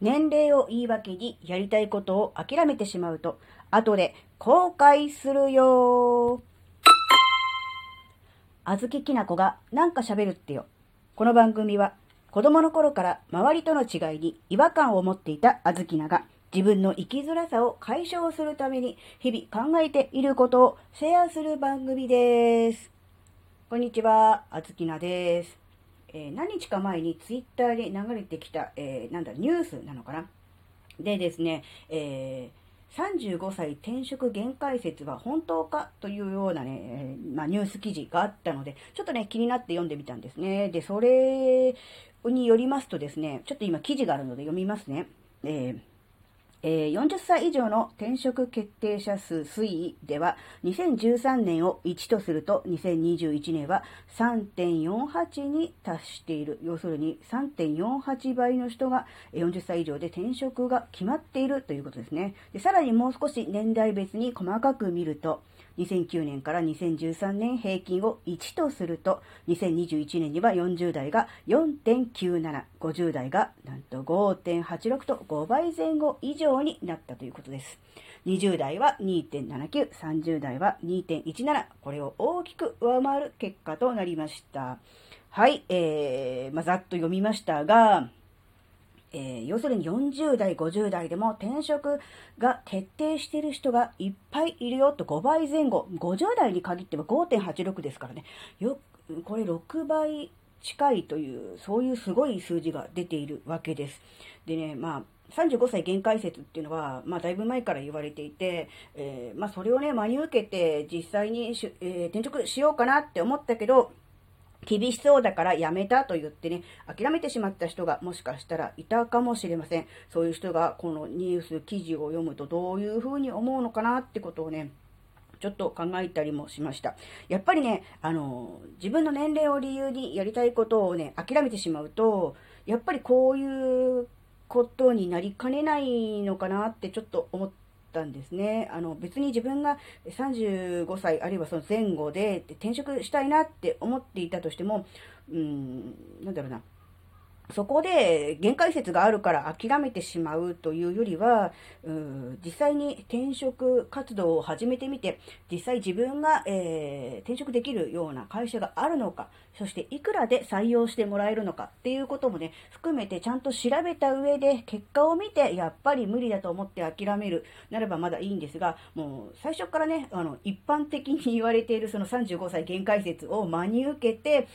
年齢を言い訳にやりたいことを諦めてしまうと、後で後悔するよ。あずききなこがなんか喋るってよ。この番組は子供の頃から周りとの違いに違和感を持っていたあずきなが自分の生きづらさを解消するために日々考えていることをシェアする番組です。こんにちは、あずきなです。えー、何日か前にツイッターで流れてきた、えー、なんだ、ニュースなのかな？でですね、えー、35歳転職限界説は本当かというようなね、まあ、ニュース記事があったので、ちょっとね、気になって読んでみたんですね。で、それによりますとですね、ちょっと今記事があるので読みますね。えーえー、40歳以上の転職決定者数推移では、2013年を1とすると、2021年は3.48に達している。要するに3.48倍の人が40歳以上で転職が決まっているということですね。でさらにもう少し年代別に細かく見ると、2009年から2013年平均を1とすると、2021年には40代が4.97、50代がなんと5.86と5倍前後以上になったということです。20代は2.79、30代は2.17、これを大きく上回る結果となりました。はい、えー、まあ、ざっと読みましたが、えー、要するに40代、50代でも転職が徹底している人がいっぱいいるよと5倍前後、50代に限っては5.86ですからね、よ、これ6倍近いという、そういうすごい数字が出ているわけです。でね、まあ、35歳限界説っていうのは、まあ、だいぶ前から言われていて、えー、まあ、それをね、真に受けて実際にえー、転職しようかなって思ったけど、厳しそうだからやめたと言ってね、諦めてしまった人がもしかしたらいたかもしれません。そういう人がこのニュース記事を読むとどういうふうに思うのかなってことをね、ちょっと考えたりもしました。やっぱりね、あの、自分の年齢を理由にやりたいことをね、諦めてしまうと、やっぱりこういうことになりかねないのかなってちょっと思って、たんですね。あの別に自分が35歳あるいはその前後で転職したいなって思っていたとしても、うん、なんだろうな。そこで限界説があるから諦めてしまうというよりは、う実際に転職活動を始めてみて、実際自分が、えー、転職できるような会社があるのか、そしていくらで採用してもらえるのかっていうこともね、含めてちゃんと調べた上で結果を見て、やっぱり無理だと思って諦める。ならばまだいいんですが、もう最初からね、あの、一般的に言われているその35歳限界説を真に受けて、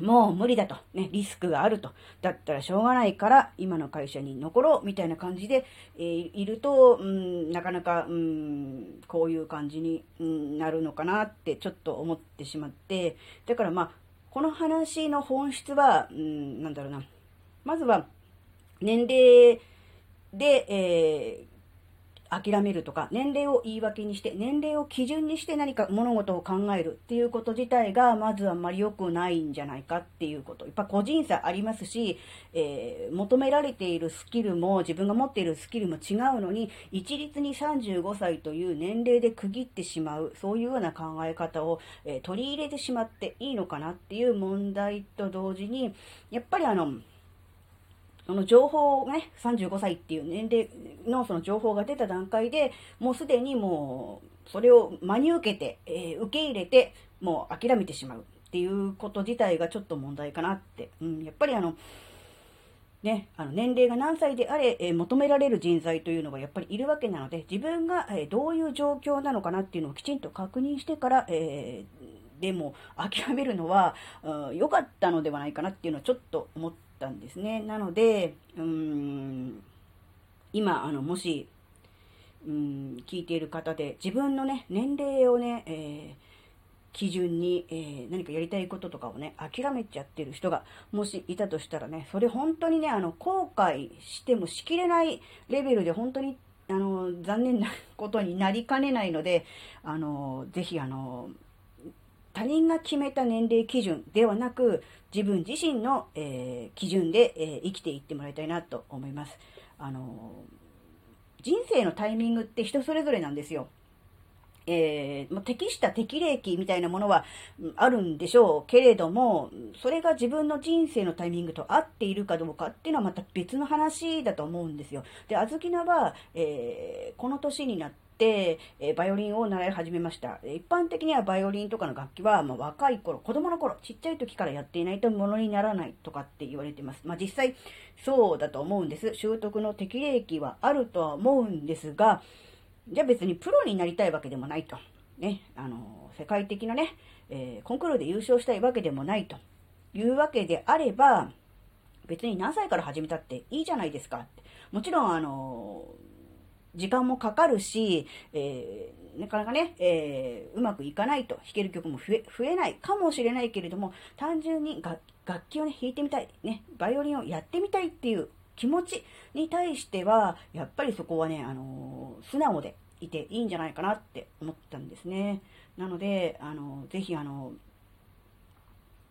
もう無理だと。ね、リスクがあると。だったらしょうがないから、今の会社に残ろう、みたいな感じで、えー、いると、うん、なかなか、うん、こういう感じに、うん、なるのかなってちょっと思ってしまって、だからまあ、この話の本質は、うん、なんだろうな。まずは、年齢で、えー諦めるとか、年齢を言い訳にして、年齢を基準にして何か物事を考えるっていうこと自体が、まずあんまり良くないんじゃないかっていうこと。やっぱ個人差ありますし、えー、求められているスキルも、自分が持っているスキルも違うのに、一律に35歳という年齢で区切ってしまう、そういうような考え方を、えー、取り入れてしまっていいのかなっていう問題と同時に、やっぱりあの、その情報をね、35歳っていう年齢のその情報が出た段階で、もうすでにもう、それを真に受けて、えー、受け入れて、もう諦めてしまうっていうこと自体がちょっと問題かなって。うん、やっぱりあの、ね、あの年齢が何歳であれ、えー、求められる人材というのがやっぱりいるわけなので、自分が、えー、どういう状況なのかなっていうのをきちんと確認してから、えー、でも諦めるのは良かったのではないかなっていうのはちょっと思ってったんですね。なので、うん、今、あの、もし、うん、聞いている方で、自分のね、年齢をね、えー、基準に、えー、何かやりたいこととかをね、諦めちゃってる人が、もしいたとしたらね、それ本当にね、あの、後悔してもしきれないレベルで本当に、あの、残念なことになりかねないので、あの、ぜひ、あの、他人が決めた年齢基準ではなく、自分自身の、えー、基準で、えー、生きていってもらいたいなと思います。あの人生のタイミングって人それぞれなんですよ。えー、適した適齢期みたいなものはあるんでしょうけれども、それが自分の人生のタイミングと合っているかどうかっていうのはまた別の話だと思うんですよ。で、あずきなは、えー、この年になって、えバイオリンを習い始めました。一般的にはバイオリンとかの楽器は、まあ、若い頃、子供の頃、ちっちゃい時からやっていないとものにならないとかって言われてます。まあ、実際そうだと思うんです。習得の適齢期はあるとは思うんですが、じゃあ別にプロになりたいわけでもないと。ね、あの、世界的なね、えー、コンクールで優勝したいわけでもないというわけであれば、別に何歳から始めたっていいじゃないですか。もちろん、あの、時間もかかるし、えー、なかなかね、えー、うまくいかないと、弾ける曲も増え増えないかもしれないけれども、単純に楽器をね、弾いてみたい、ね、バイオリンをやってみたいっていう気持ちに対しては、やっぱりそこはね、あの素直でいていいんじゃないかなって思ったんですね。なので、あのぜひ、あの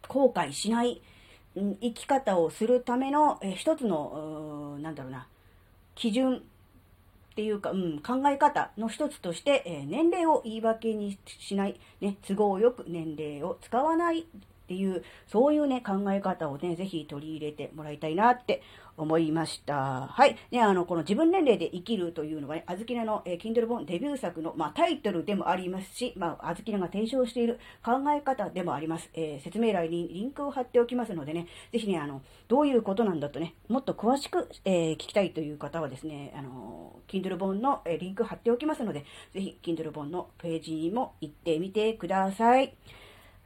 後悔しない生き方をするための、え一つの、なんだろうな、基準っていうか、うん、考え方の一つとして、えー、年齢を言い訳にしない、ね、都合よく年齢を使わないっていう、そういうね、考え方をね、ぜひ取り入れてもらいたいなって思いました。はい。ね、あの、この自分年齢で生きるというのはね、あずきなの、えー、Kindle 本デビュー作の、まあ、タイトルでもありますし、まあ、あずきなが提唱している考え方でもあります。えー、説明欄にリンクを貼っておきますのでね、ぜひね、あの、どういうことなんだとね、もっと詳しく、えー、聞きたいという方はですね、あの、Kindle 本の、えリンク貼っておきますので、ぜひ Kindle 本のページにも行ってみてください。